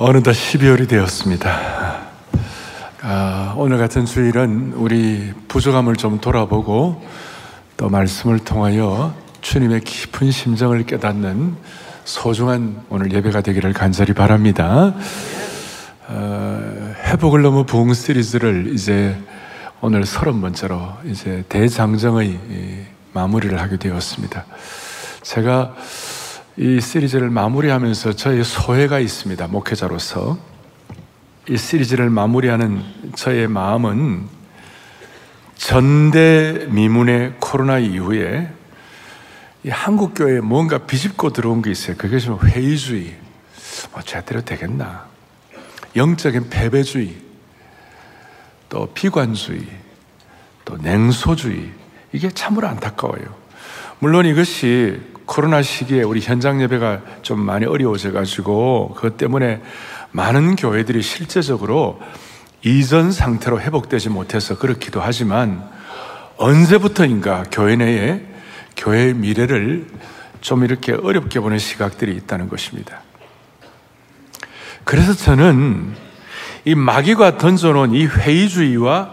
어느덧 12월이 되었습니다. 아, 오늘 같은 주일은 우리 부족함을 좀 돌아보고 또 말씀을 통하여 주님의 깊은 심정을 깨닫는 소중한 오늘 예배가 되기를 간절히 바랍니다. 어, 회복을 넘어 부흥 시리즈를 이제 오늘 서른 번째로 이제 대장정의 마무리를 하게 되었습니다. 제가 이 시리즈를 마무리하면서 저의 소회가 있습니다. 목회자로서. 이 시리즈를 마무리하는 저의 마음은 전대 미문의 코로나 이후에 이 한국교회에 뭔가 비집고 들어온 게 있어요. 그게 좀 회의주의. 뭐 제대로 되겠나. 영적인 패배주의. 또 비관주의. 또 냉소주의. 이게 참으로 안타까워요. 물론 이것이 코로나 시기에 우리 현장 예배가 좀 많이 어려워져 가지고 그것 때문에 많은 교회들이 실제적으로 이전 상태로 회복되지 못해서 그렇기도 하지만 언제부터인가 교회 내에 교회의 미래를 좀 이렇게 어렵게 보는 시각들이 있다는 것입니다. 그래서 저는 이 마귀가 던져놓은 이 회의주의와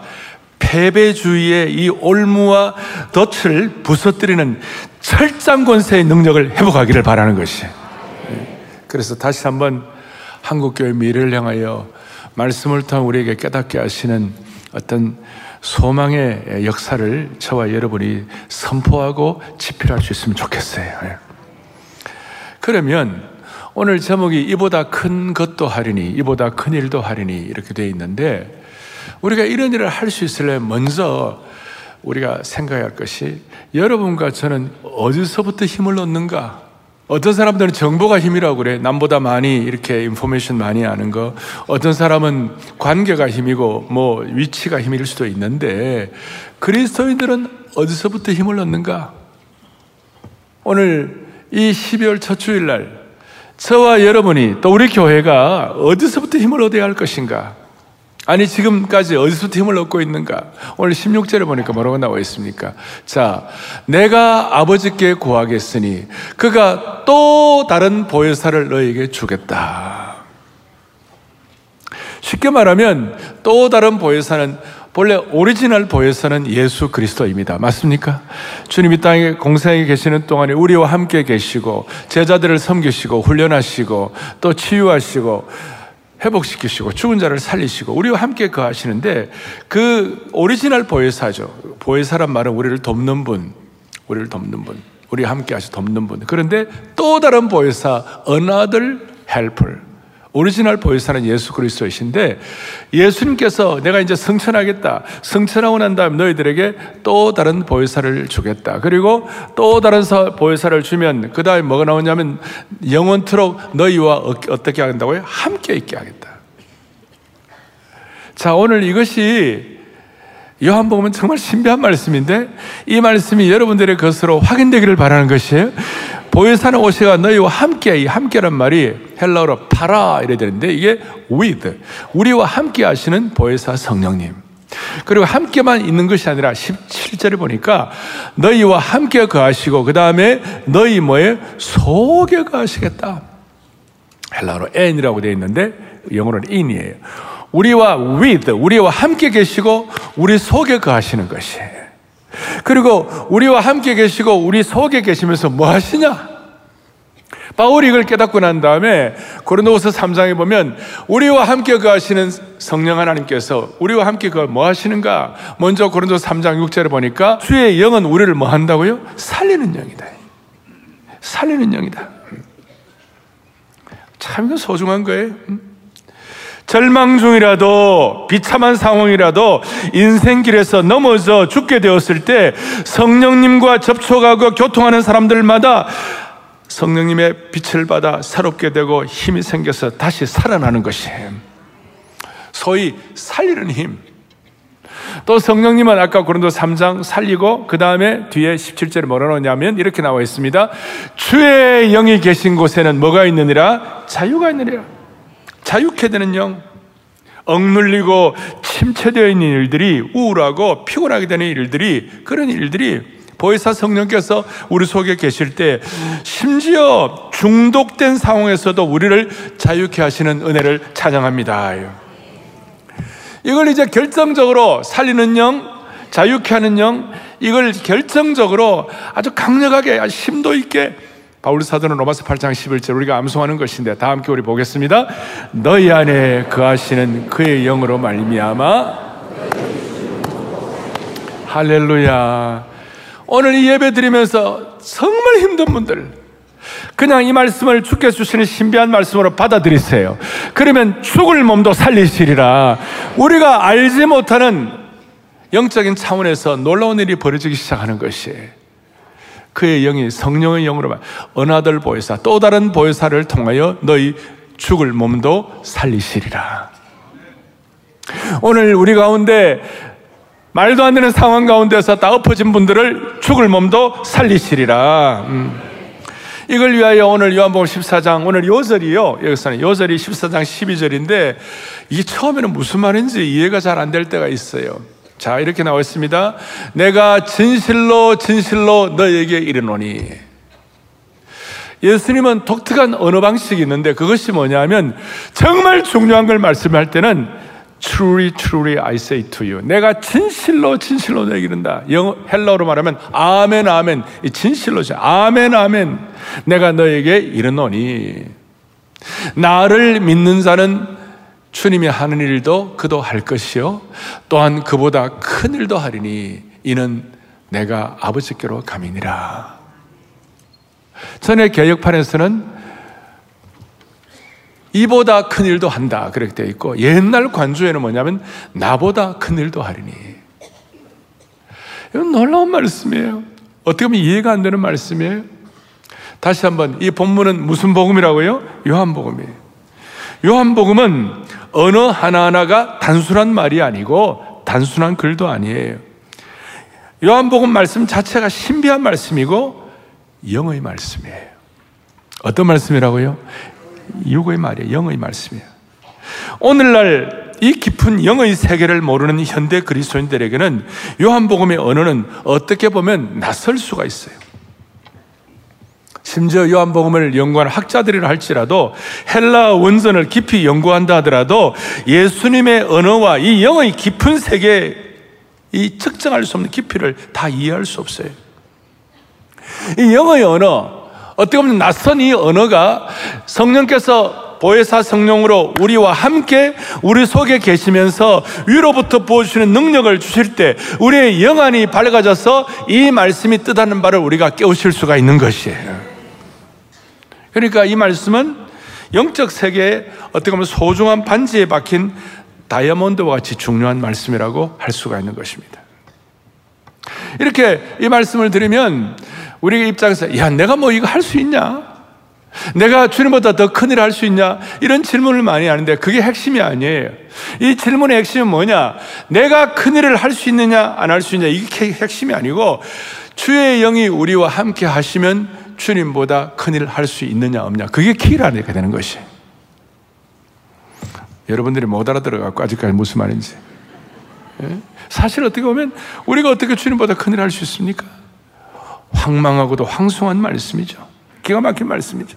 패배주의의 이 올무와 덫을 부서뜨리는 철장 권세의 능력을 회복하기를 바라는 것이. 그래서 다시 한번 한국교회 미래를 향하여 말씀을 통해 우리에게 깨닫게 하시는 어떤 소망의 역사를 저와 여러분이 선포하고 집필할 수 있으면 좋겠어요. 예. 그러면 오늘 제목이 이보다 큰 것도 하리니, 이보다 큰 일도 하리니 이렇게 되어 있는데 우리가 이런 일을 할 수 있으려면 먼저 우리가 생각할 것이 여러분과 저는 어디서부터 힘을 얻는가? 어떤 사람들은 정보가 힘이라고 그래. 남보다 많이 이렇게 인포메이션 많이 아는 거. 어떤 사람은 관계가 힘이고 뭐 위치가 힘일 수도 있는데 그리스도인들은 어디서부터 힘을 얻는가? 오늘 이 12월 첫 주일 날 저와 여러분이 또 우리 교회가 어디서부터 힘을 얻어야 할 것인가? 아니, 지금까지 어디서 힘을 얻고 있는가? 오늘 16절에 보니까 뭐라고 나와 있습니까? 자, 내가 아버지께 구하겠으니 그가 또 다른 보혜사를 너에게 주겠다. 쉽게 말하면 또 다른 보혜사는 본래 오리지널 보혜사는 예수 그리스도입니다. 맞습니까? 주님이 땅에 공생애 계시는 동안에 우리와 함께 계시고 제자들을 섬기시고 훈련하시고 또 치유하시고 회복시키시고 죽은 자를 살리시고 우리와 함께 거하시는데 그 오리지널 보혜사죠. 보혜사란 말은 우리를 돕는 분, 우리를 돕는 분, 우리와 함께 하시 돕는 분. 그런데 또 다른 보혜사, another helper. 오리지널 보혜사는 예수 그리스도이신데 예수님께서 내가 이제 성천하겠다. 성천하고 난 다음 너희들에게 또 다른 보혜사를 주겠다. 그리고 또 다른 보혜사를 주면 그 다음에 뭐가 나오냐면 영원토록 너희와 어떻게 한다고요? 함께 있게 하겠다. 자, 오늘 이것이 요한복음은 정말 신비한 말씀인데 이 말씀이 여러분들의 것으로 확인되기를 바라는 것이에요. 보혜사는 오시가 너희와 함께, 이 함께란 말이 헬라어로 파라 이래 되는데 이게 with, 우리와 함께 하시는 보혜사 성령님. 그리고 함께만 있는 것이 아니라 17절에 보니까 너희와 함께 거하시고 그 다음에 너희 뭐에 속에 거하시겠다. 헬라어로 n이라고 되어 있는데 영어로는 in이에요. 우리와 with, 우리와 함께 계시고 우리 속에 거하시는 것이에요. 그리고 우리와 함께 계시고 우리 속에 계시면서 뭐 하시냐? 바울이 이걸 깨닫고 난 다음에 고린도후서 3장에 보면 우리와 함께 거하시는 성령 하나님께서 우리와 함께 그뭐 하시는가? 먼저 고린도서 3장 6절에 보니까 주의 영은 우리를 뭐 한다고요? 살리는 영이다. 살리는 영이다. 참 이거 소중한 거예요. 절망 중이라도 비참한 상황이라도 인생길에서 넘어져 죽게 되었을 때 성령님과 접촉하고 교통하는 사람들마다 성령님의 빛을 받아 새롭게 되고 힘이 생겨서 다시 살아나는 것이에요. 소위 살리는 힘. 또 성령님은 아까 고린도 3장 살리고 그 다음에 뒤에 17절에 뭐라 나오냐면 이렇게 나와 있습니다. 주의 영이 계신 곳에는 뭐가 있느니라? 자유가 있느니라. 자유케 되는 영, 억눌리고 침체되어 있는 일들이 우울하고 피곤하게 되는 일들이 그런 일들이 보혜사 성령께서 우리 속에 계실 때 심지어 중독된 상황에서도 우리를 자유케 하시는 은혜를 찬양합니다. 이걸 이제 결정적으로 살리는 영, 자유케 하는 영, 이걸 결정적으로 아주 강력하게 심도 있게 바울 사도는 로마서 8장 11절 우리가 암송하는 것인데 다 함께 우리 보겠습니다. 너희 안에 거하시는 그의 영으로 말미암아 할렐루야. 오늘 이 예배 드리면서 정말 힘든 분들 그냥 이 말씀을 주께 주시는 신비한 말씀으로 받아들이세요. 그러면 죽을 몸도 살리시리라. 우리가 알지 못하는 영적인 차원에서 놀라운 일이 벌어지기 시작하는 것이에요. 그의 영이 성령의 영으로 은하들 보혜사 또 다른 보혜사를 통하여 너희 죽을 몸도 살리시리라. 오늘 우리 가운데 말도 안 되는 상황 가운데서 다 엎어진 분들을 죽을 몸도 살리시리라. 음. 이걸 위하여 오늘 요한복음 14장 오늘 요절이요. 여기서는 요절이 14장 12절인데 이게 처음에는 무슨 말인지 이해가 잘 안 될 때가 있어요. 자, 이렇게 나와 있습니다. 내가 진실로 진실로 너에게 이르노니. 예수님은 독특한 언어 방식이 있는데 그것이 뭐냐면 정말 중요한 걸 말씀할 때는 truly truly I say to you. 내가 진실로 진실로 너에게 이른다. 영어 헬라어로 말하면 아멘 아멘. 이 진실로죠. 아멘 아멘. 내가 너에게 이르노니 나를 믿는 자는 주님이 하는 일도 그도 할 것이요. 또한 그보다 큰 일도 하리니 이는 내가 아버지께로 감이니라. 전에 개혁판에서는 이보다 큰 일도 한다. 그렇게 되어 있고, 옛날 관주에는 뭐냐면, 나보다 큰 일도 하리니. 이건 놀라운 말씀이에요. 어떻게 보면 이해가 안 되는 말씀이에요. 다시 한번, 이 본문은 무슨 복음이라고요? 요한복음이에요. 요한복음은 언어 하나하나가 단순한 말이 아니고 단순한 글도 아니에요. 요한복음 말씀 자체가 신비한 말씀이고 영의 말씀이에요. 어떤 말씀이라고요? 육의 말이에요. 영의 말씀이에요. 오늘날 이 깊은 영의 세계를 모르는 현대 그리스도인들에게는 요한복음의 언어는 어떻게 보면 낯설 수가 있어요. 심지어 요한복음을 연구하는 학자들이라 할지라도 헬라 원전을 깊이 연구한다 하더라도 예수님의 언어와 이 영의 깊은 세계 이 측정할 수 없는 깊이를 다 이해할 수 없어요. 이 영의 언어 어떻게 보면 낯선 이 언어가 성령께서 보혜사 성령으로 우리와 함께 우리 속에 계시면서 위로부터 부어주시는 능력을 주실 때 우리의 영안이 밝아져서 이 말씀이 뜻하는 바를 우리가 깨우칠 수가 있는 것이에요. 그러니까 이 말씀은 영적 세계에 어떻게 보면 소중한 반지에 박힌 다이아몬드와 같이 중요한 말씀이라고 할 수가 있는 것입니다. 이렇게 이 말씀을 들으면 우리 입장에서 야 내가 뭐 이거 할 수 있냐? 내가 주님보다 더 큰일을 할수 있냐? 이런 질문을 많이 하는데 그게 핵심이 아니에요. 이 질문의 핵심은 뭐냐? 내가 큰일을 할 수 있느냐, 안 할 수 있느냐? 이게 핵심이 아니고 주의 영이 우리와 함께 하시면 주님보다 큰일을 할 수 있느냐 없냐. 그게 키라니까 되는 것이. 여러분들이 못 알아들어갖고 아직까지 무슨 말인지. 예? 사실 어떻게 보면 우리가 어떻게 주님보다 큰일을 할 수 있습니까? 황망하고도 황송한 말씀이죠. 기가 막힌 말씀이죠.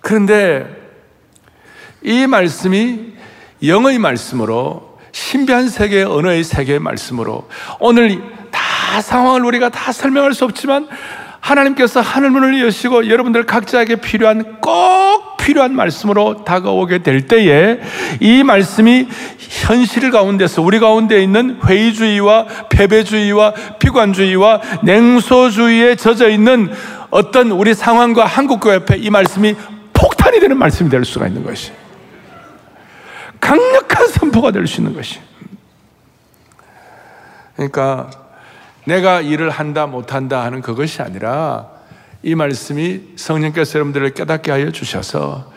그런데 이 말씀이 영의 말씀으로 신비한 세계 언어의 세계의 말씀으로 오늘 상황을 우리가 다 설명할 수 없지만 하나님께서 하늘문을 여시고 여러분들 각자에게 필요한 꼭 필요한 말씀으로 다가오게 될 때에 이 말씀이 현실 가운데서 우리 가운데 있는 회의주의와 패배주의와 비관주의와 냉소주의에 젖어 있는 어떤 우리 상황과 한국교회 옆에 이 말씀이 폭탄이 되는 말씀이 될 수가 있는 것이 강력한 선포가 될 수 있는 것이. 그러니까 내가 일을 한다 못한다 하는 그것이 아니라 이 말씀이 성령께서 여러분들을 깨닫게 하여 주셔서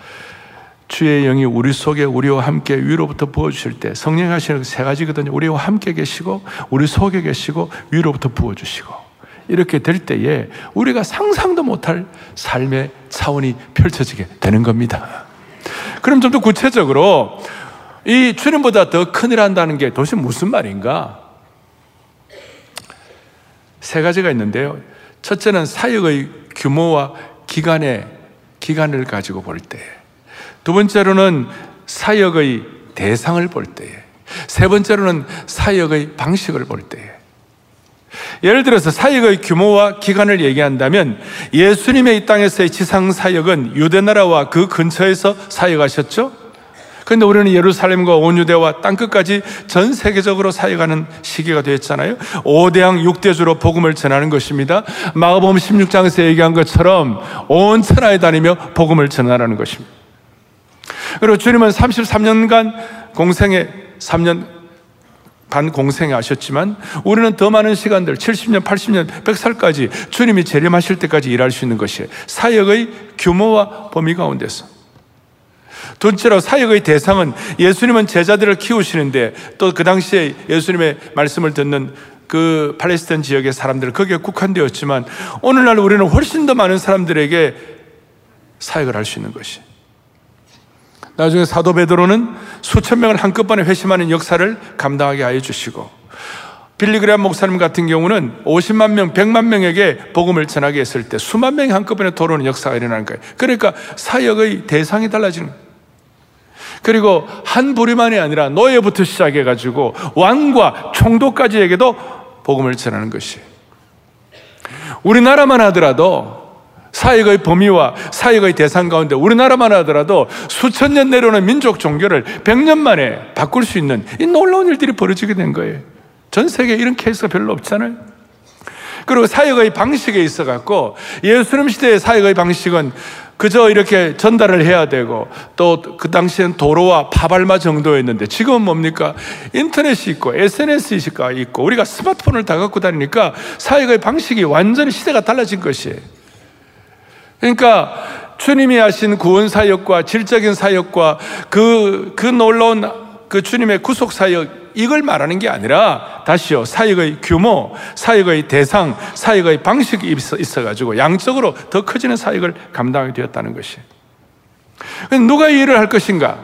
주의 영이 우리 속에 우리와 함께 위로부터 부어주실 때 성령 하시는 세 가지거든요. 우리와 함께 계시고 우리 속에 계시고 위로부터 부어주시고 이렇게 될 때에 우리가 상상도 못할 삶의 차원이 펼쳐지게 되는 겁니다. 그럼 좀 더 구체적으로 이 주님보다 더 큰일 한다는 게 도대체 무슨 말인가? 세 가지가 있는데요. 첫째는 사역의 규모와 기간의 기간을 가지고 볼 때. 두 번째로는 사역의 대상을 볼 때에. 세 번째로는 사역의 방식을 볼 때에. 예를 들어서 사역의 규모와 기간을 얘기한다면 예수님의 이 땅에서의 지상 사역은 유대 나라와 그 근처에서 사역하셨죠? 그런데 우리는 예루살렘과 온 유대와 땅끝까지 전 세계적으로 사역하는 시기가 되었잖아요. 5대양 6대주로 복음을 전하는 것입니다. 마가복음 16장에서 얘기한 것처럼 온 천하에 다니며 복음을 전하라는 것입니다. 그리고 주님은 33년간 공생에 3년 반 공생에 하셨지만 우리는 더 많은 시간들 70년, 80년, 100살까지 주님이 재림하실 때까지 일할 수 있는 것이 사역의 규모와 범위 가운데서 둘째로 사역의 대상은 예수님은 제자들을 키우시는데 또 그 당시에 예수님의 말씀을 듣는 그 팔레스타인 지역의 사람들은 거기에 국한되었지만 오늘날 우리는 훨씬 더 많은 사람들에게 사역을 할 수 있는 것이. 나중에 사도 베드로는 수천 명을 한꺼번에 회심하는 역사를 감당하게 하여 주시고 빌리그레암 목사님 같은 경우는 50만 명, 100만 명에게 복음을 전하게 했을 때 수만 명이 한꺼번에 돌아오는 역사가 일어나는 거예요. 그러니까 사역의 대상이 달라지는 거예요. 그리고 한 부류만이 아니라 노예부터 시작해가지고 왕과 총독까지에게도 복음을 전하는 것이. 우리나라만 하더라도 사역의 범위와 사역의 대상 가운데 우리나라만 하더라도 수천 년 내려오는 민족 종교를 백 년 만에 바꿀 수 있는 이 놀라운 일들이 벌어지게 된 거예요. 전 세계에 이런 케이스가 별로 없잖아요. 그리고 사역의 방식에 있어 갖고 예수님 시대의 사역의 방식은 그저 이렇게 전달을 해야 되고 또 그 당시엔 도로와 파발마 정도였는데 지금은 뭡니까? 인터넷이 있고 SNS가 있고 우리가 스마트폰을 다 갖고 다니니까 사역의 방식이 완전히 시대가 달라진 것이에요. 그러니까 주님이 하신 구원 사역과 질적인 사역과 그, 그 놀라운 그 주님의 구속 사역 이걸 말하는 게 아니라 다시요 사역의 규모, 사역의 대상, 사역의 방식이 있어 가지고 양적으로 더 커지는 사역을 감당하게 되었다는 것이. 누가 이 일을 할 것인가?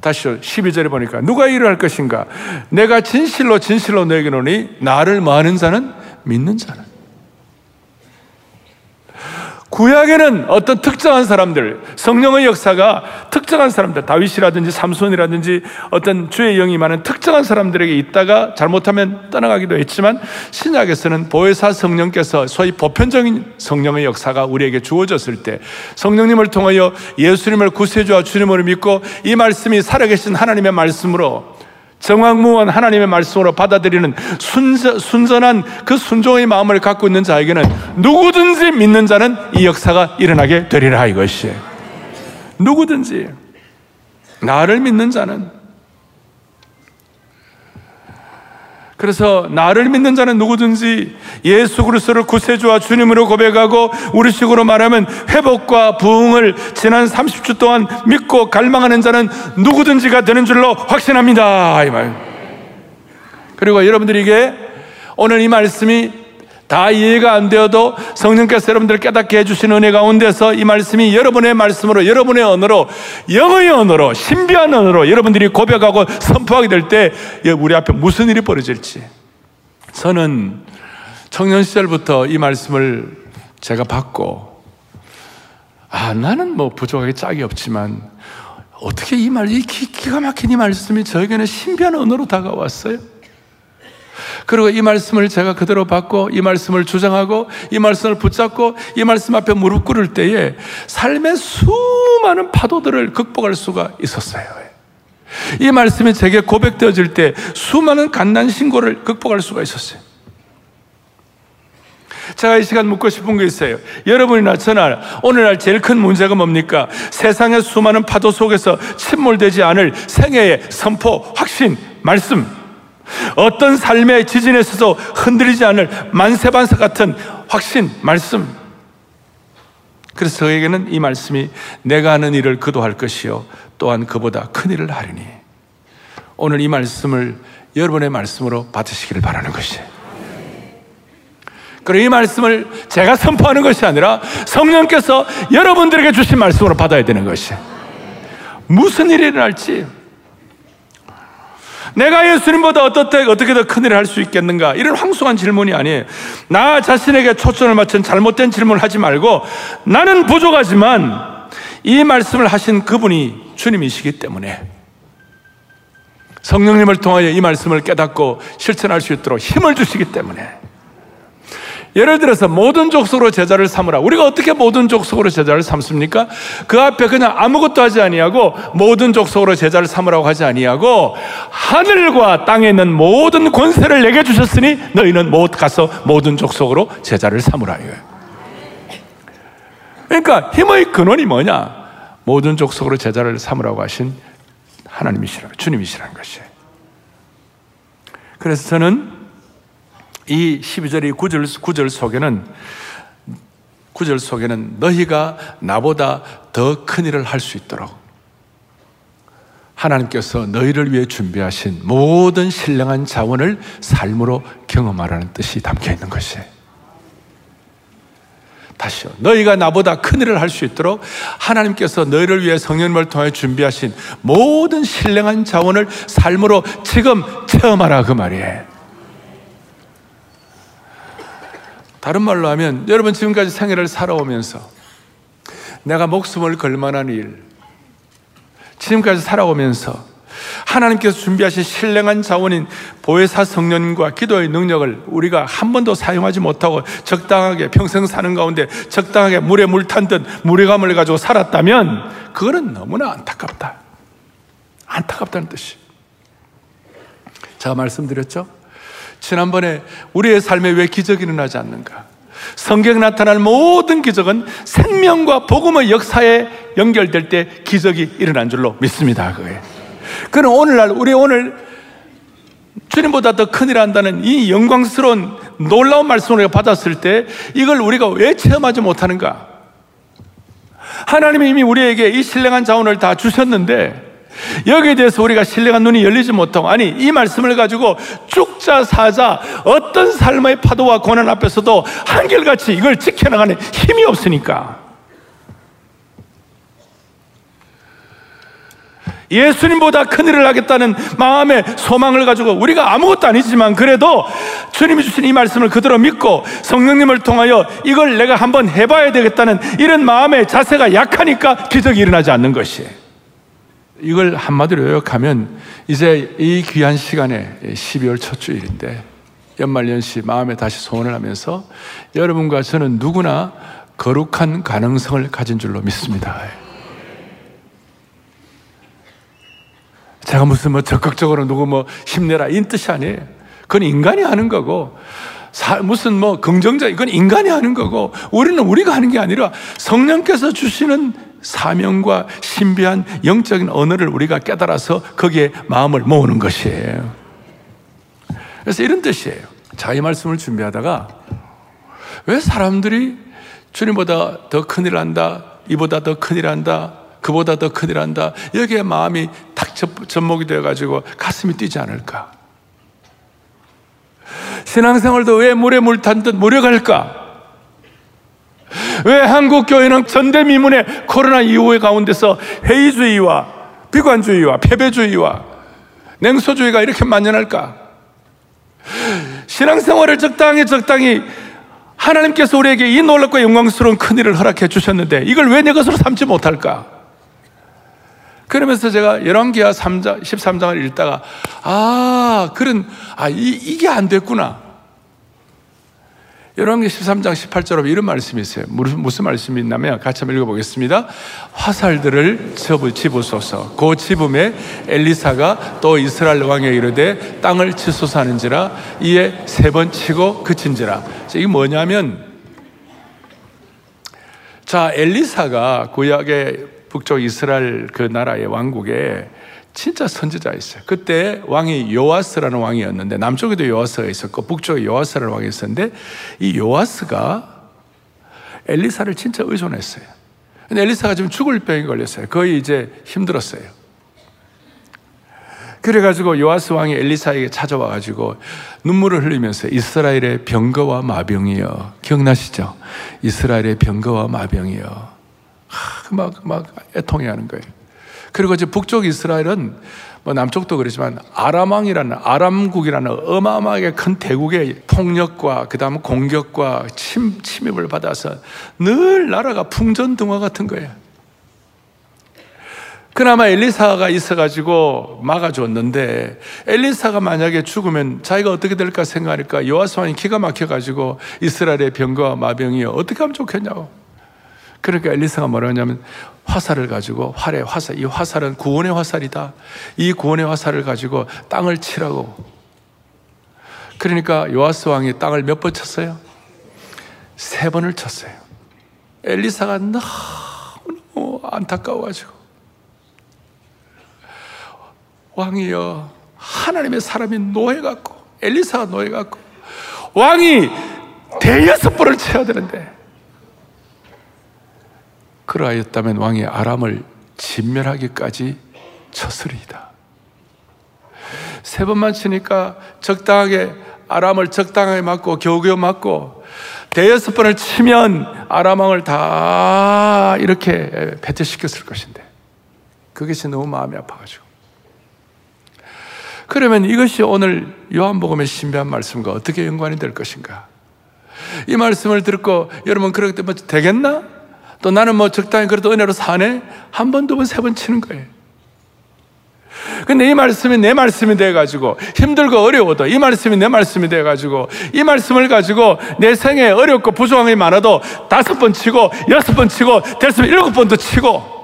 다시요 12절에 보니까 누가 이 일을 할 것인가? 내가 진실로 진실로 너에게 노니 나를 많은 자는 믿는 자는 구약에는 어떤 특정한 사람들, 성령의 역사가 특정한 사람들, 다윗이라든지 삼손이라든지 어떤 주의 영이 많은 특정한 사람들에게 있다가 잘못하면 떠나가기도 했지만 신약에서는 보혜사 성령께서 소위 보편적인 성령의 역사가 우리에게 주어졌을 때 성령님을 통하여 예수님을 구세주와 주님으로 믿고 이 말씀이 살아계신 하나님의 말씀으로 정황무원 하나님의 말씀으로 받아들이는 순전, 순전한 그 순종의 마음을 갖고 있는 자에게는 누구든지 믿는 자는 이 역사가 일어나게 되리라 이것이. 누구든지 나를 믿는 자는 그래서 나를 믿는 자는 누구든지 예수 그리스도를 구세주와 주님으로 고백하고 우리식으로 말하면 회복과 부흥을 지난 30주 동안 믿고 갈망하는 자는 누구든지가 되는 줄로 확신합니다. 이 말. 그리고 여러분들이 게 오늘 이 말씀이 다 이해가 안 되어도 성령께서 여러분들을 깨닫게 해주신 은혜 가운데서 이 말씀이 여러분의 말씀으로 여러분의 언어로 영어의 언어로 신비한 언어로 여러분들이 고백하고 선포하게 될 때 우리 앞에 무슨 일이 벌어질지 저는 청년 시절부터 이 말씀을 제가 받고 아 나는 뭐 부족하게 짝이 없지만 어떻게 이 말, 이 기가 막힌 이 말씀이 저에게는 신비한 언어로 다가왔어요. 그리고 이 말씀을 제가 그대로 받고 이 말씀을 주장하고 이 말씀을 붙잡고 이 말씀 앞에 무릎 꿇을 때에 삶의 수많은 파도들을 극복할 수가 있었어요. 이 말씀이 제게 고백되어질 때 수많은 갓난 신고를 극복할 수가 있었어요. 제가 이 시간 묻고 싶은 게 있어요. 여러분이나 저나 오늘날 제일 큰 문제가 뭡니까? 세상의 수많은 파도 속에서 침몰되지 않을 생애의 선포, 확신, 말씀, 어떤 삶의 지진에 있어서 흔들리지 않을 만세반사 같은 확신, 말씀. 그래서 저에게는 이 말씀이 내가 하는 일을 그도 할 것이요. 또한 그보다 큰 일을 하리니. 오늘 이 말씀을 여러분의 말씀으로 받으시기를 바라는 것이에요. 그리고 이 말씀을 제가 선포하는 것이 아니라 성령께서 여러분들에게 주신 말씀으로 받아야 되는 것이에요. 무슨 일이 일어날지 내가 예수님보다 어떻게, 어떻게 더 큰일을 할 수 있겠는가? 이런 황송한 질문이 아니에요. 나 자신에게 초점을 맞춘 잘못된 질문을 하지 말고 나는 부족하지만 이 말씀을 하신 그분이 주님이시기 때문에 성령님을 통하여 이 말씀을 깨닫고 실천할 수 있도록 힘을 주시기 때문에 예를 들어서 모든 족속으로 제자를 삼으라. 우리가 어떻게 모든 족속으로 제자를 삼습니까? 그 앞에 그냥 아무것도 하지 아니하고 모든 족속으로 제자를 삼으라고 하지 아니하고 하늘과 땅에 있는 모든 권세를 내게 주셨으니 너희는 못 가서 모든 족속으로 제자를 삼으라. 그러니까 힘의 근원이 뭐냐? 모든 족속으로 제자를 삼으라고 하신 하나님이시라, 주님이시라는 것이에요. 그래서 저는 이 12절의 9절, 9절 속에는 9절 속에는 너희가 나보다 더 큰 일을 할 수 있도록 하나님께서 너희를 위해 준비하신 모든 신령한 자원을 삶으로 경험하라는 뜻이 담겨 있는 것이에요. 다시요. 너희가 나보다 큰 일을 할 수 있도록 하나님께서 너희를 위해 성령님을 통해 준비하신 모든 신령한 자원을 삶으로 지금 체험하라 그 말이에요. 다른 말로 하면 여러분 지금까지 생애를 살아오면서 내가 목숨을 걸 만한 일 지금까지 살아오면서 하나님께서 준비하신 신령한 자원인 보혜사 성령과 기도의 능력을 우리가 한 번도 사용하지 못하고 적당하게 평생 사는 가운데 적당하게 물에 물 탄 듯 무례감을 가지고 살았다면 그거는 너무나 안타깝다. 안타깝다는 뜻이. 제가 말씀드렸죠? 지난번에 우리의 삶에 왜 기적이 일어나지 않는가? 성경에 나타날 모든 기적은 생명과 복음의 역사에 연결될 때 기적이 일어난 줄로 믿습니다. 그거예요. 그는 오늘날 우리 오늘 주님보다 더 큰일 한다는 이 영광스러운 놀라운 말씀을 우리가 받았을 때 이걸 우리가 왜 체험하지 못하는가? 하나님이 이미 우리에게 이 신령한 자원을 다 주셨는데 여기에 대해서 우리가 신령한 눈이 열리지 못하고 아니 이 말씀을 가지고 죽자 사자 어떤 삶의 파도와 고난 앞에서도 한결같이 이걸 지켜나가는 힘이 없으니까 예수님보다 큰 일을 하겠다는 마음의 소망을 가지고 우리가 아무것도 아니지만 그래도 주님이 주신 이 말씀을 그대로 믿고 성령님을 통하여 이걸 내가 한번 해봐야 되겠다는 이런 마음의 자세가 약하니까 기적이 일어나지 않는 것이에요. 이걸 한마디로 요약하면 이제 이 귀한 시간에 12월 첫 주일인데 연말연시 마음에 다시 소원을 하면서 여러분과 저는 누구나 거룩한 가능성을 가진 줄로 믿습니다. 제가 무슨 뭐 적극적으로 누구 뭐 힘내라 이 뜻이 아니에요. 그건 인간이 하는 거고 사, 무슨 뭐 긍정적 이건 인간이 하는 거고 우리는 우리가 하는 게 아니라 성령께서 주시는 사명과 신비한 영적인 언어를 우리가 깨달아서 거기에 마음을 모으는 것이에요. 그래서 이런 뜻이에요. 자, 이 말씀을 준비하다가 왜 사람들이 주님보다 더 큰일 한다, 이보다 더 큰일 한다, 그보다 더 큰일 한다, 여기에 마음이 탁 접목이 되어가지고 가슴이 뛰지 않을까? 신앙생활도 왜 물에 물 탄듯 무력할까? 왜 한국 교회는 전대미문의 코로나 이후의 가운데서 회의주의와 비관주의와 패배주의와 냉소주의가 이렇게 만연할까? 신앙생활을 적당히 적당히 하나님께서 우리에게 이 놀랍고 영광스러운 큰 일을 허락해 주셨는데 이걸 왜 내 것으로 삼지 못할까? 그러면서 제가 열왕기하 3장, 13장을 읽다가 아, 그런 아 이, 이게 안 됐구나. 열왕기 13장 18절에 이런 말씀이 있어요. 무슨 말씀이 있냐면 같이 한번 읽어보겠습니다. 화살들을 집으소서. 그 집음에 엘리사가 또 이스라엘 왕에 이르되 땅을 치소서 하는지라 이에 세 번 치고 그친지라. 이게 뭐냐면 자 엘리사가 구약의 북쪽 이스라엘 그 나라의 왕국에 진짜 선지자 있어요. 그때 왕이 요아스라는 왕이었는데 남쪽에도 요아스가 있었고 북쪽에 요아스라는 왕이 있었는데 이 요아스가 엘리사를 진짜 의존했어요. 근데 엘리사가 지금 죽을 병이 걸렸어요. 거의 이제 힘들었어요. 그래가지고 요아스 왕이 엘리사에게 찾아와가지고 눈물을 흘리면서 이스라엘의 병거와 마병이여 기억나시죠? 이스라엘의 병거와 마병이여 막, 막 애통해하는 거예요. 그리고 이제 북쪽 이스라엘은 뭐 남쪽도 그렇지만 아람왕이라는 아람국이라는 어마어마하게 큰 대국의 폭력과 그다음 공격과 침, 침입을 받아서 늘 나라가 풍전등화 같은 거예요. 그나마 엘리사가 있어가지고 막아줬는데 엘리사가 만약에 죽으면 자기가 어떻게 될까 생각하니까 요아스왕이 기가 막혀가지고 이스라엘의 병과 마병이 어떻게 하면 좋겠냐고. 그러니까 엘리사가 뭐라 하냐면 화살을 가지고 활의 화살, 이 화살은 구원의 화살이다. 이 구원의 화살을 가지고 땅을 치라고. 그러니까 요아스 왕이 땅을 몇 번 쳤어요? 세 번을 쳤어요. 엘리사가 너무 안타까워가지고 왕이여 하나님의 사람이 노예갖고 엘리사가 노예갖고 왕이 대여섯 번을 쳐야 되는데 그러하였다면 왕이 아람을 진멸하기까지 쳤으리이다. 세 번만 치니까 적당하게 아람을 적당하게 맞고 겨우겨우 맞고 대여섯 번을 치면 아람왕을 다 이렇게 배제시켰을 것인데 그것이 너무 마음이 아파가지고 그러면 이것이 오늘 요한복음의 신비한 말씀과 어떻게 연관이 될 것인가? 이 말씀을 듣고 여러분 그렇게 되면 되겠나? 또 나는 뭐 적당히 그래도 은혜로 사네? 한 번, 두 번, 세 번 치는 거예요. 근데 이 말씀이 내 말씀이 돼가지고 힘들고 어려워도 이 말씀이 내 말씀이 돼가지고 이 말씀을 가지고 내 생에 어렵고 부족함이 많아도 다섯 번 치고 여섯 번 치고 됐으면 일곱 번도 치고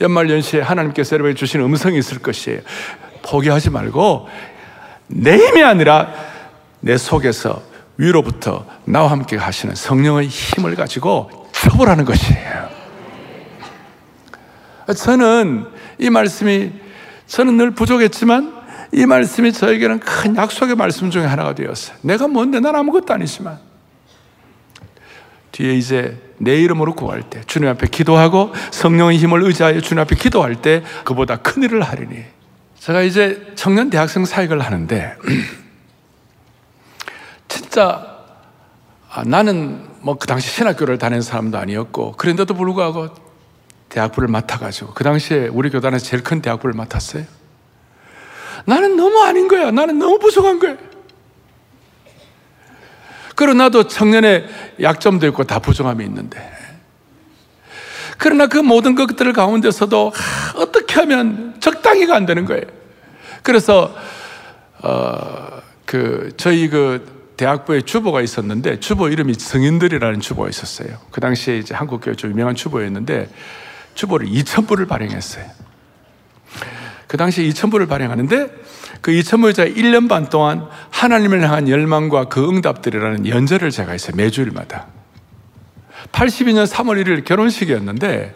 연말 연시에 하나님께서 여러분에게 주신 음성이 있을 것이에요. 포기하지 말고 내 힘이 아니라 내 속에서 위로부터 나와 함께 하시는 성령의 힘을 가지고 처벌하는 것이에요. 저는 이 말씀이 저는 늘 부족했지만 이 말씀이 저에게는 큰 약속의 말씀 중에 하나가 되었어요. 내가 뭔데 난 아무것도 아니지만 뒤에 이제 내 이름으로 구할 때 주님 앞에 기도하고 성령의 힘을 의지하여 주님 앞에 기도할 때 그보다 큰 일을 하리니 제가 이제 청년 대학생 사역을 하는데 진짜 아, 나는 뭐 그 당시 신학교를 다니는 사람도 아니었고 그런데도 불구하고 대학부를 맡아가지고 그 당시에 우리 교단에서 제일 큰 대학부를 맡았어요. 나는 너무 아닌 거야. 나는 너무 부족한 거야. 그러나 나도 청년의 약점도 있고 다 부정함이 있는데. 그러나 그 모든 것들 가운데서도 어떻게 하면 적당히가 안 되는 거예요. 그래서, 어, 그, 저희 그 대학부에 주보가 있었는데, 주보 이름이 성인들이라는 주보가 있었어요. 그 당시에 이제 한국교회 좀 유명한 주보였는데, 주보를 2,000부를 발행했어요. 그 당시에 2,000부를 발행하는데, 그 이천무자 1년 반 동안 하나님을 향한 열망과 그 응답들이라는 연절을 제가 했어요. 매주일마다. 82년 3월 1일 결혼식이었는데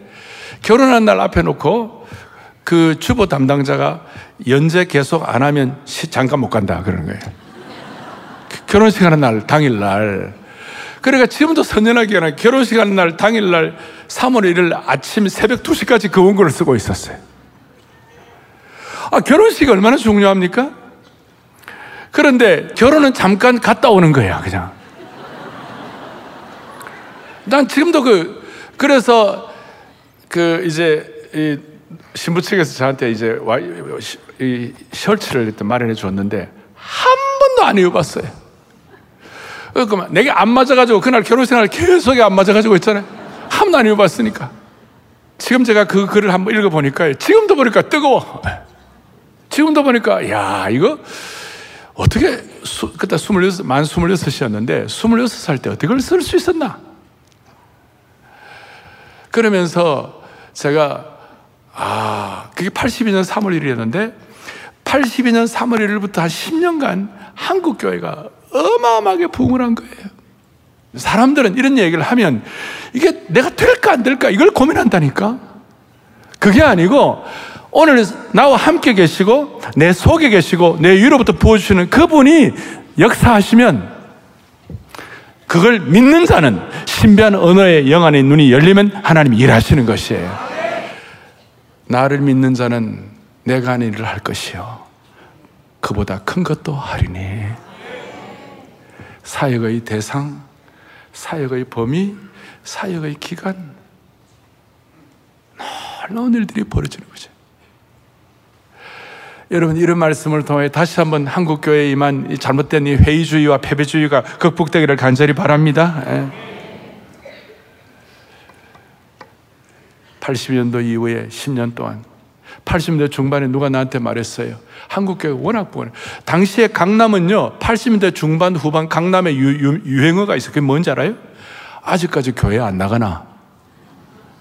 결혼한 날 앞에 놓고 그 주보 담당자가 연재 계속 안 하면 잠깐 못 간다 그러는 거예요. 결혼식 하는 날 당일날 그러니까 지금도 선연하게 하나 결혼식 하는 날 당일날 3월 1일 아침 새벽 2시까지 그 원고를 쓰고 있었어요. 아, 결혼식이 얼마나 중요합니까? 그런데 결혼은 잠깐 갔다 오는 거야, 그냥. 난 지금도 그, 그래서 그 이제 이 신부 측에서 저한테 이제 와, 이 셔츠를 마련해 줬는데 한 번도 안 입어봤어요. 그러니까 내게 안 맞아가지고 그날 결혼식 날 계속 안 맞아가지고 있잖아요. 안 입어봤으니까. 지금 제가 그 글을 한번 읽어보니까 지금도 보니까 뜨거워. 지금도 보니까, 야, 이거 어떻게, 수, 그때 26, 만 26이었는데, 26살 때 어떻게 그걸 쓸 수 있었나? 그러면서 제가, 아, 그게 82년 3월 1일이었는데, 82년 3월 1일부터 한 10년간 한국 교회가 어마어마하게 부흥을 한 거예요. 사람들은 이런 얘기를 하면 이게 내가 될까 안 될까 이걸 고민한다니까. 그게 아니고 오늘 나와 함께 계시고 내 속에 계시고 내 위로부터 부어주시는 그분이 역사하시면 그걸 믿는 자는 신비한 언어의 영안의 눈이 열리면 하나님이 일하시는 것이에요. 나를 믿는 자는 내가 하는 일을 할 것이요. 그보다 큰 것도 하리니. 사역의 대상, 사역의 범위, 사역의 기간, 놀라운 일들이 벌어지는 거죠. 여러분 이런 말씀을 통해 다시 한번 한국 교회에 임한 잘못된 이 회의주의와 패배주의가 극복되기를 간절히 바랍니다. 80년도 예. 이후에 10년 동안 80년대 중반에 누가 나한테 말했어요. 한국 교회 워낙 부은 당시에 강남은요 80년대 중반 후반 강남에 유, 행어가 있어요. 그게 뭔지 알아요? 아직까지 교회 안 나가나?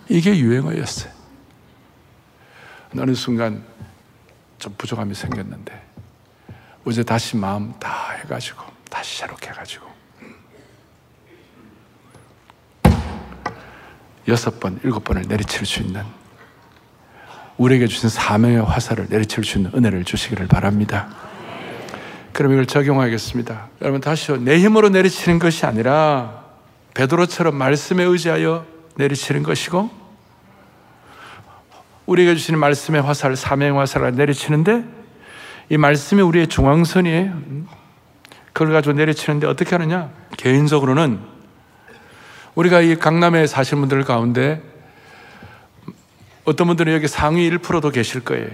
이게 유행어였어요. 어느 순간 좀 부족함이 생겼는데 어제 다시 마음 다 해가지고 다시 새롭게 해가지고 여섯 번, 일곱 번을 내리칠 수 있는 우리에게 주신 사명의 화살을 내리칠 수 있는 은혜를 주시기를 바랍니다. 그럼 이걸 적용하겠습니다. 여러분 다시요. 내 힘으로 내리치는 것이 아니라 베드로처럼 말씀에 의지하여 내리치는 것이고 우리에게 주시는 말씀의 화살, 사명 화살을 내리치는데 이 말씀이 우리의 중앙선이에요. 그걸 가지고 내리치는데 어떻게 하느냐? 개인적으로는 우리가 이 강남에 사실 분들 가운데 어떤 분들은 여기 상위 1%도 계실 거예요.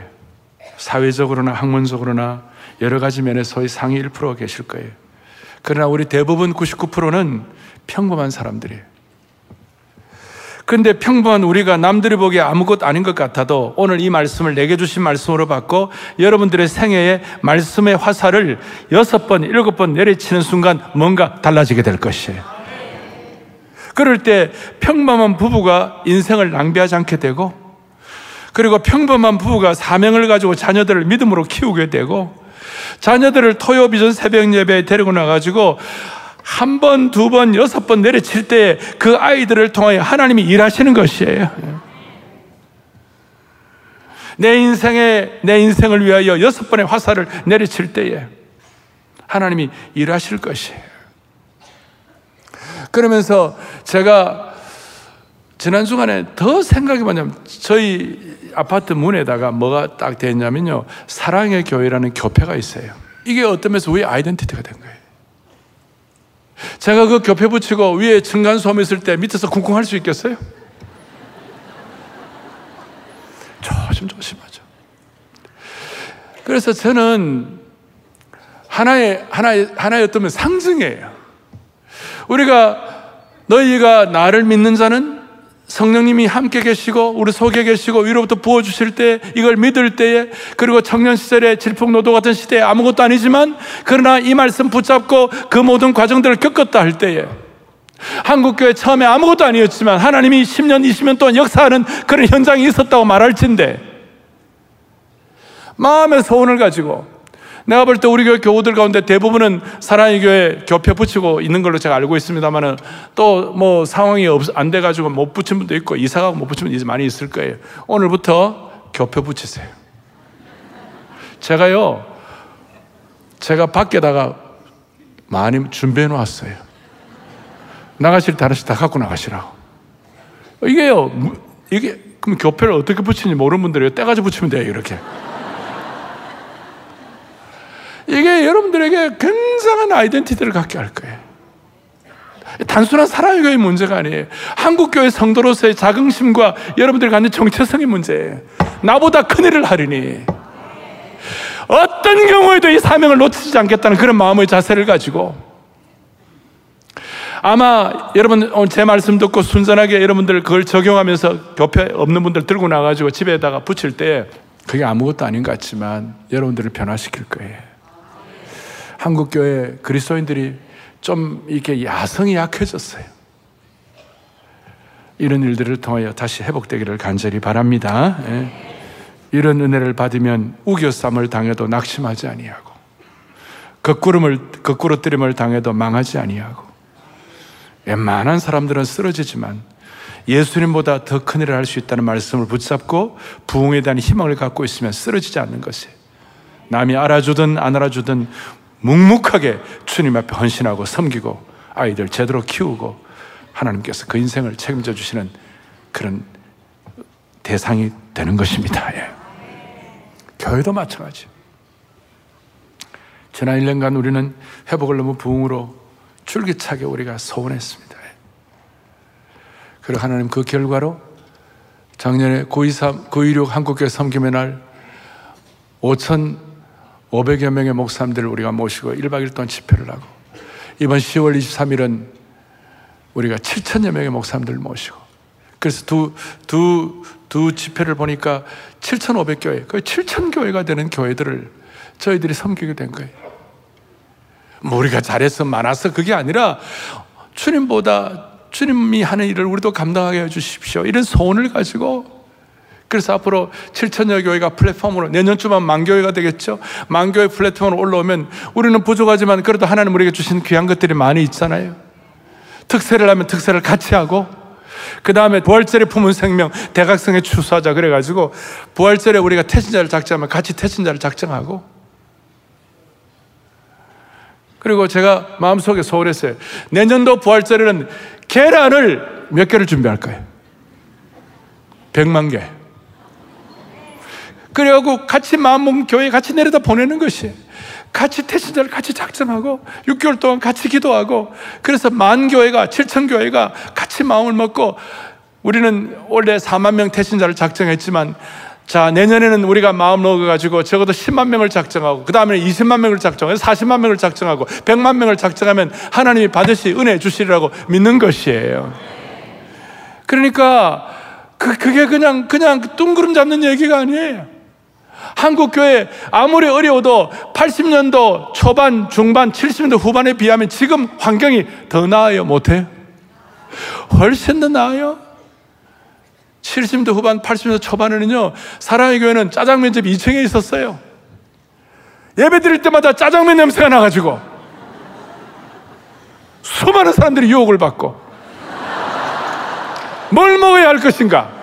사회적으로나 학문적으로나 여러 가지 면에서 상위 1%가 계실 거예요. 그러나 우리 대부분 99%는 평범한 사람들이에요. 근데 평범한 우리가 남들이 보기에 아무것도 아닌 것 같아도 오늘 이 말씀을 내게 주신 말씀으로 받고 여러분들의 생애에 말씀의 화살을 여섯 번, 일곱 번 내리치는 순간 뭔가 달라지게 될 것이에요. 그럴 때 평범한 부부가 인생을 낭비하지 않게 되고 그리고 평범한 부부가 사명을 가지고 자녀들을 믿음으로 키우게 되고 자녀들을 토요 비전 새벽 예배에 데리고 나가지고 한 번, 두 번, 여섯 번 내려칠 때 그 아이들을 통하여 하나님이 일하시는 것이에요. 내 인생에, 내 인생을 위하여 여섯 번의 화살을 내리칠 때에 하나님이 일하실 것이에요. 그러면서 제가 지난 주간에 더 생각이 뭐냐면 저희 아파트 문에다가 뭐가 딱 되어 있냐면요. 사랑의 교회라는 교패가 있어요. 이게 어떤 면에서 우리 아이덴티티가 된 거예요. 제가 그 겹에 붙이고 위에 층간소음 있을 때 밑에서 쿵쿵 할수 있겠어요? 조심조심하죠. 그래서 저는 하나의, 하나의, 하나의 어떤 상징이에요. 우리가 너희가 나를 믿는 자는 성령님이 함께 계시고 우리 속에 계시고 위로부터 부어 주실 때 이걸 믿을 때에 그리고 청년 시절에 질풍노도 같은 시대에 아무것도 아니지만 그러나 이 말씀 붙잡고 그 모든 과정들을 겪었다 할 때에 한국교회 처음에 아무것도 아니었지만 하나님이 10년 20년 동안 역사하는 그런 현장이 있었다고 말할진데 마음의 소원을 가지고 내가 볼 때 우리 교회 교우들 가운데 대부분은 사랑의 교회 교표 붙이고 있는 걸로 제가 알고 있습니다만은 또 뭐 상황이 없, 안 돼가지고 못 붙인 분도 있고 이사가고 못 붙인 분도 많이 있을 거예요. 오늘부터 교표 붙이세요. 제가요, 제가 밖에다가 많이 준비해 놓았어요. 나가실 때 하나씩 다 갖고 나가시라고. 이게요, 이게, 그럼 교표를 어떻게 붙이는지 모르는 분들이 때가지 붙이면 돼요, 이렇게. 이게 여러분들에게 굉장한 아이덴티티를 갖게 할 거예요. 단순한 사랑의 문제가 아니에요. 한국교회 성도로서의 자긍심과 여러분들이 갖는 정체성의 문제예요. 나보다 큰 일을 하리니. 어떤 경우에도 이 사명을 놓치지 않겠다는 그런 마음의 자세를 가지고 아마 여러분 제 말씀 듣고 순전하게 여러분들 그걸 적용하면서 교회 없는 분들 들고 나가지고 집에다가 붙일 때 그게 아무것도 아닌 것 같지만 여러분들을 변화시킬 거예요. 한국 교회 그리스도인들이 좀 이렇게 야성이 약해졌어요. 이런 일들을 통하여 다시 회복되기를 간절히 바랍니다. 예. 이런 은혜를 받으면 우겨쌈을 당해도 낙심하지 아니하고 거꾸름을 거꾸로뜨림을 당해도 망하지 아니하고 웬만한 사람들은 쓰러지지만 예수님보다 더 큰 일을 할 수 있다는 말씀을 붙잡고 부흥에 대한 희망을 갖고 있으면 쓰러지지 않는 것이 남이 알아주든 안 알아주든 묵묵하게 주님 앞에 헌신하고 섬기고 아이들 제대로 키우고 하나님께서 그 인생을 책임져 주시는 그런 대상이 되는 것입니다. 예. 교회도 마찬가지. 지난 1년간 우리는 회복을 너무 부흥으로 줄기차게 우리가 소원했습니다. 예. 그리고 하나님 그 결과로 작년에 923, 916 한국교회 섬김의 날 5,500여 명의 목사님들을 우리가 모시고 1박 2일 동안 집회를 하고 이번 10월 23일은 우리가 7천여 명의 목사님들을 모시고 그래서 두, 두, 두 집회를 보니까 7,500교회, 거의 7,000교회가 되는 교회들을 저희들이 섬기게 된 거예요. 뭐 우리가 잘해서 많아서 그게 아니라 주님보다 주님이 하는 일을 우리도 감당하게 해주십시오. 이런 소원을 가지고 그래서 앞으로 7천여 교회가 플랫폼으로 내년쯤만 만교회가 되겠죠. 만교회 플랫폼으로 올라오면 우리는 부족하지만 그래도 하나님 우리에게 주신 귀한 것들이 많이 있잖아요. 특세를 하면 특세를 같이 하고 그 다음에 부활절에 품은 생명 대각성에 추수하자 그래가지고 부활절에 우리가 태신자를 작정하면 같이 태신자를 작정하고 그리고 제가 마음속에 소홀했어요. 내년도 부활절에는 계란을 몇 개를 준비할 거예요? 100만 개. 그래갖고 같이 마음먹 교회 같이 내려다 보내는 것이 같이 태신자를 같이 작정하고 6개월 동안 같이 기도하고 그래서 만 교회가 7천 교회가 같이 마음을 먹고 우리는 원래 4만 명 태신자를 작정했지만 자 내년에는 우리가 마음 먹어가지고 적어도 10만 명을 작정하고 그 다음에 20만 명을 작정해서 40만 명을 작정하고 100만 명을 작정하면 하나님이 반드시 은혜 주시리라고 믿는 것이에요. 그러니까 그, 그게 그냥 그냥 뚱그름 잡는 얘기가 아니에요. 한국 교회 아무리 어려워도 80년도 초반, 중반, 70년도 후반에 비하면 지금 환경이 더 나아요, 못해요? 훨씬 더 나아요. 70년대 후반, 80년대 초반에는요, 사랑의 교회는 짜장면 집 2층에 있었어요. 예배 드릴 때마다 짜장면 냄새가 나가지고, 수많은 사람들이 유혹을 받고, 뭘 먹어야 할 것인가?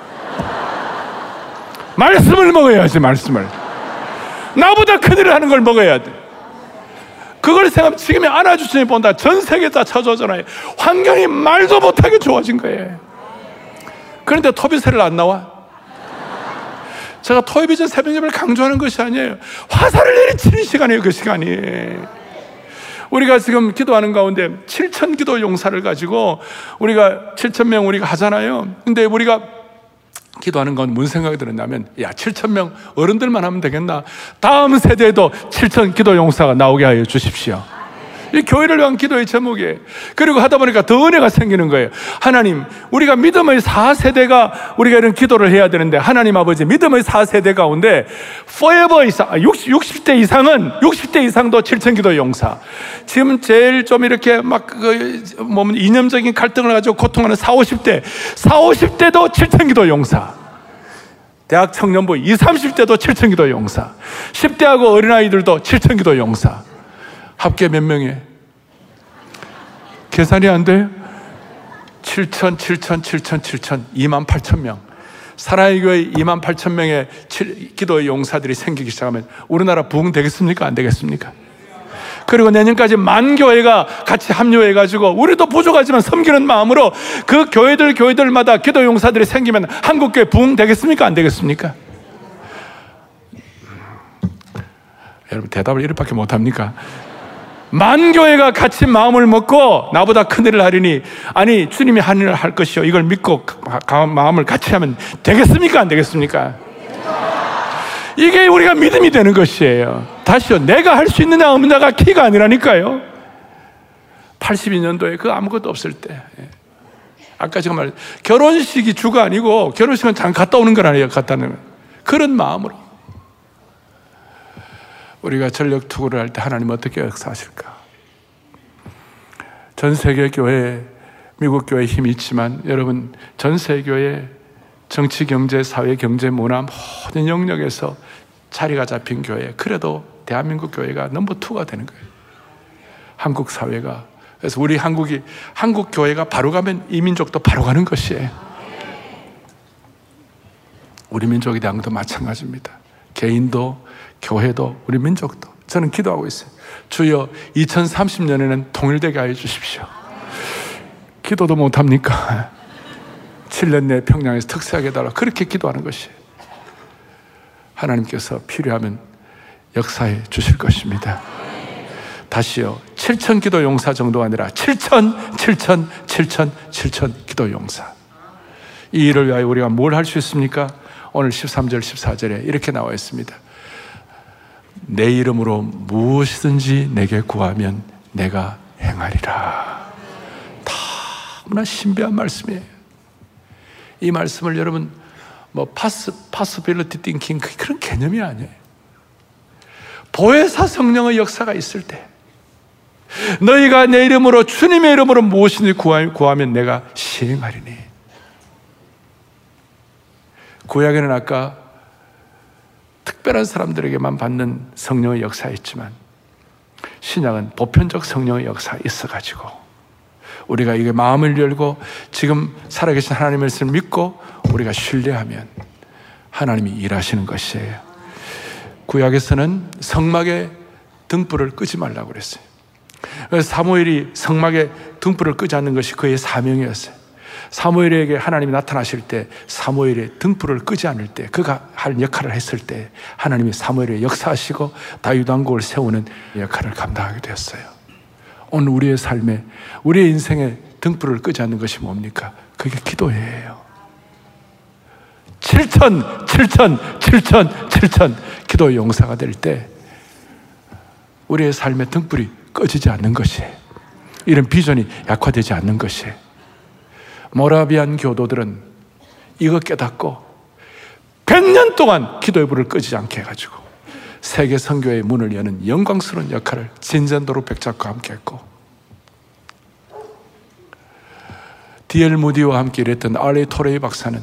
말씀을 먹어야지, 말씀을. 나보다 큰 일을 하는 걸 먹어야 돼. 그걸 생각하면 지금의 안아주시니 본다. 전 세계 다 쳐주잖아요. 환경이 말도 못하게 좋아진 거예요. 그런데 토비세를 안 나와? 제가 토요비전 새벽 예배를 강조하는 것이 아니에요. 화살을 내리치는 시간이에요, 그 시간이. 우리가 지금 기도하는 가운데 7천 기도 용사를 가지고 우리가 7천 명 우리가 하잖아요. 근데 우리가 기도하는 건 무슨 생각이 들었냐면 야 7천 명 어른들만 하면 되겠나? 다음 세대에도 7천 기도 용사가 나오게 하여 주십시오. 이 교회를 위한 기도의 제목이에요. 그리고 하다 보니까 더 은혜가 생기는 거예요. 하나님, 우리가 믿음의 4세대가 우리가 이런 기도를 해야 되는데, 하나님 아버지, 믿음의 4세대 가운데, forever 이상, 60, 60 대 이상은, 60대 이상도 7천 기도 용사. 지금 제일 좀 이렇게 막, 그, 뭐, 이념적인 갈등을 가지고 고통하는 40, 50대, 40, 50대도 7천 기도 용사. 대학 청년부 20, 30대도 7천 기도 용사. 10대하고 어린아이들도 7천 기도 용사. 합계 몇 명이에요? 계산이 안 돼요? 7천, 7천, 7천, 7천, 2만 8천 명. 사랑의 교회 2만 8천 명의 기도의 용사들이 생기기 시작하면 우리나라 부흥 되겠습니까? 안 되겠습니까? 그리고 내년까지 만 교회가 같이 합류해가지고 우리도 부족하지만 섬기는 마음으로 그 교회들 교회들마다 기도 용사들이 생기면 한국교회 부흥 되겠습니까? 안 되겠습니까? 여러분 대답을 이렇게밖에 못합니까? 만교회가 같이 마음을 먹고 나보다 큰 일을 하리니 아니 주님이 한 일을 할 것이요 이걸 믿고 마음을 같이 하면 되겠습니까 안 되겠습니까? 이게 우리가 믿음이 되는 것이에요. 다시요 내가 할 수 있느냐 없느냐가 키가 아니라니까요. 82년도에 그 아무것도 없을 때 아까 제가 말 결혼식이 주가 아니고 결혼식은 잠깐 갔다 오는 건 아니에요. 갔다는 그런 마음으로 우리가 전력 투구를 할 때 하나님 어떻게 역사하실까? 전 세계 교회, 미국 교회 힘이 있지만 여러분 전 세계 교회 정치, 경제, 사회, 경제, 문화 모든 영역에서 자리가 잡힌 교회. 그래도 대한민국 교회가 넘버 투가 되는 거예요. 한국 사회가. 그래서 우리 한국이 한국 교회가 바로 가면 이 민족도 바로 가는 것이에요. 우리 민족에 대한 것도 마찬가지입니다. 개인도 교회도 우리 민족도 저는 기도하고 있어요. 주여 2030년에는 통일되게 하여 주십시오. 기도도 못합니까? 7년 내 평양에서 특세하게 달라 그렇게 기도하는 것이 하나님께서 필요하면 역사해 주실 것입니다. 다시요. 7천 기도 용사 정도가 아니라 7천, 7천, 7천, 7천 기도 용사. 이 일을 위하여 우리가 뭘 할 수 있습니까? 오늘 13절, 14절에 이렇게 나와 있습니다. 내 이름으로 무엇이든지 내게 구하면 내가 행하리라. 너무나 신비한 말씀이에요. 이 말씀을 여러분 뭐 파스 파스빌리티 띵킹 그런 개념이 아니에요. 보혜사 성령의 역사가 있을 때 너희가 내 이름으로 주님의 이름으로 무엇이든지 구하면 내가 시행하리니. 구약에는 아까 특별한 사람들에게만 받는 성령의 역사였지만 신약은 보편적 성령의 역사 있어가지고 우리가 이게 마음을 열고 지금 살아계신 하나님의 말씀을 믿고 우리가 신뢰하면 하나님이 일하시는 것이에요. 구약에서는 성막에 등불을 끄지 말라고 그랬어요. 사무엘이 성막에 등불을 끄지 않는 것이 그의 사명이었어요. 사무엘에게 하나님이 나타나실 때 사무엘의 등불을 끄지 않을 때 그가 할 역할을 했을 때 하나님이 사무엘의 역사하시고 다윗 왕국을 세우는 역할을 감당하게 되었어요. 오늘 우리의 삶에 우리의 인생에 등불을 끄지 않는 것이 뭡니까? 그게 기도예요. 7천, 7천, 7천, 7천 기도 용사가 될 때 우리의 삶의 등불이 꺼지지 않는 것이에요. 이런 비전이 약화되지 않는 것이에요. 모라비안 교도들은 이거 깨닫고 100년 동안 기도의 불을 끄지 않게 해가지고 세계 선교의 문을 여는 영광스러운 역할을 진전도로 백작과 함께 했고 디엘 무디와 함께 일했던 알레 토레이 박사는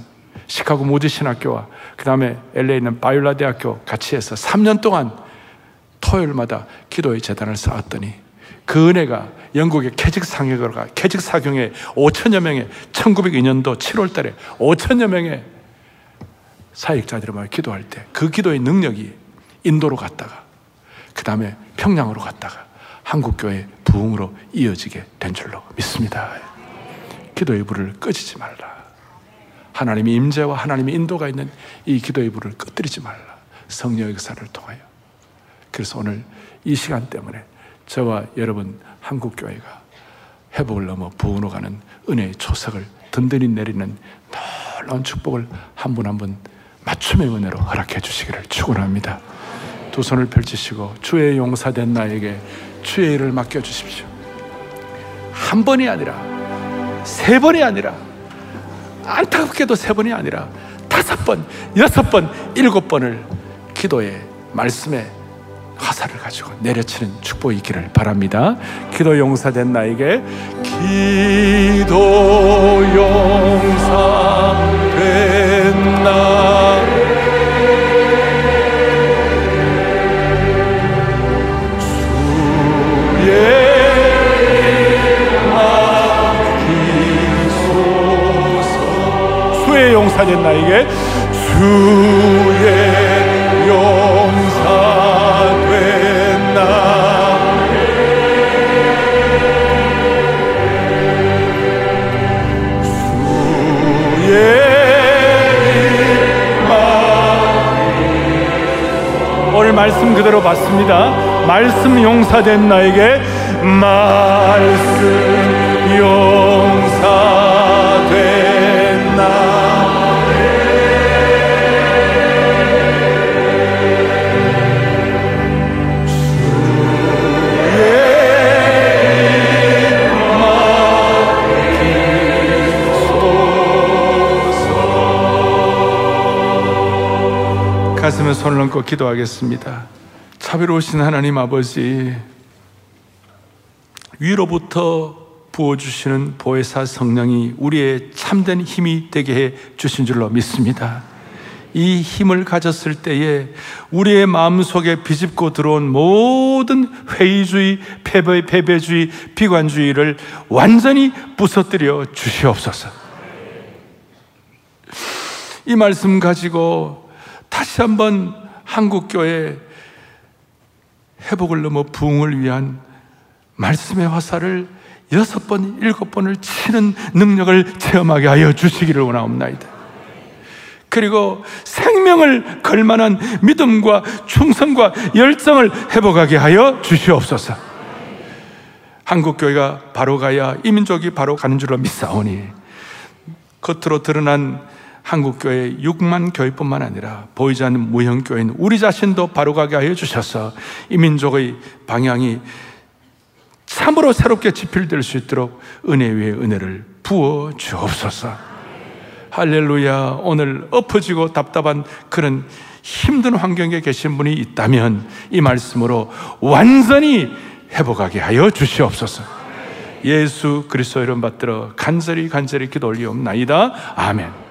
시카고 모디 신학교와 그 다음에 LA 있는 바이올라 대학교 같이 해서 3년 동안 토요일마다 기도의 재단을 쌓았더니 그 은혜가 영국의 캐직 상역을가 캐직 사경에 5천여 명의 1902년도 7월 달에 5천여 명의 사역자들이 말 기도할 때 그 기도의 능력이 인도로 갔다가 그 다음에 평양으로 갔다가 한국교회 부흥으로 이어지게 된 줄로 믿습니다. 기도의 불을 꺼지지 말라. 하나님의 임재와 하나님의 인도가 있는 이 기도의 불을 꺼뜨리지 말라. 성령의 역사를 통하여. 그래서 오늘 이 시간 때문에 저와 여러분 한국교회가 회복을 넘어 부흥으로 가는 은혜의 초석을 든든히 내리는 놀라운 축복을 한 분 한 분 맞춤의 은혜로 허락해 주시기를 축원합니다. 두 손을 펼치시고 주의 용사된 나에게 주의 일을 맡겨 주십시오. 한 번이 아니라 세 번이 아니라 안타깝게도 세 번이 아니라 다섯 번, 여섯 번, 일곱 번을 기도에 말씀에 화살을 가지고 내려치는 축복이 있기를 바랍니다. 기도 용사된 나에게 기도 용사 말씀 용사된 나에게 말씀 용사된 나 가슴에 손을 얹고 기도하겠습니다. 차별로우신 하나님 아버지, 위로부터 부어주시는 보혜사 성령이 우리의 참된 힘이 되게 해 주신 줄로 믿습니다. 이 힘을 가졌을 때에 우리의 마음속에 비집고 들어온 모든 회의주의, 패배, 패배주의, 비관주의를 완전히 부서뜨려 주시옵소서. 이 말씀 가지고 다시 한번 한국교회 회복을 넘어 부흥을 위한 말씀의 화살을 여섯 번, 일곱 번을 치는 능력을 체험하게 하여 주시기를 원하옵나이다. 그리고 생명을 걸만한 믿음과 충성과 열정을 회복하게 하여 주시옵소서. 한국교회가 바로 가야 이민족이 바로 가는 줄로 믿사오니 겉으로 드러난 한국교회 6만 교회뿐만 아니라 보이지 않는 무형교회인 우리 자신도 바로가게 하여 주셔서 이 민족의 방향이 참으로 새롭게 지필될 수 있도록 은혜 위에 은혜를 부어 주옵소서. 할렐루야. 오늘 엎어지고 답답한 그런 힘든 환경에 계신 분이 있다면 이 말씀으로 완전히 회복하게 하여 주시옵소서. 예수 그리스도 이름 받들어 간절히 간절히 기도 올리옵나이다. 아멘.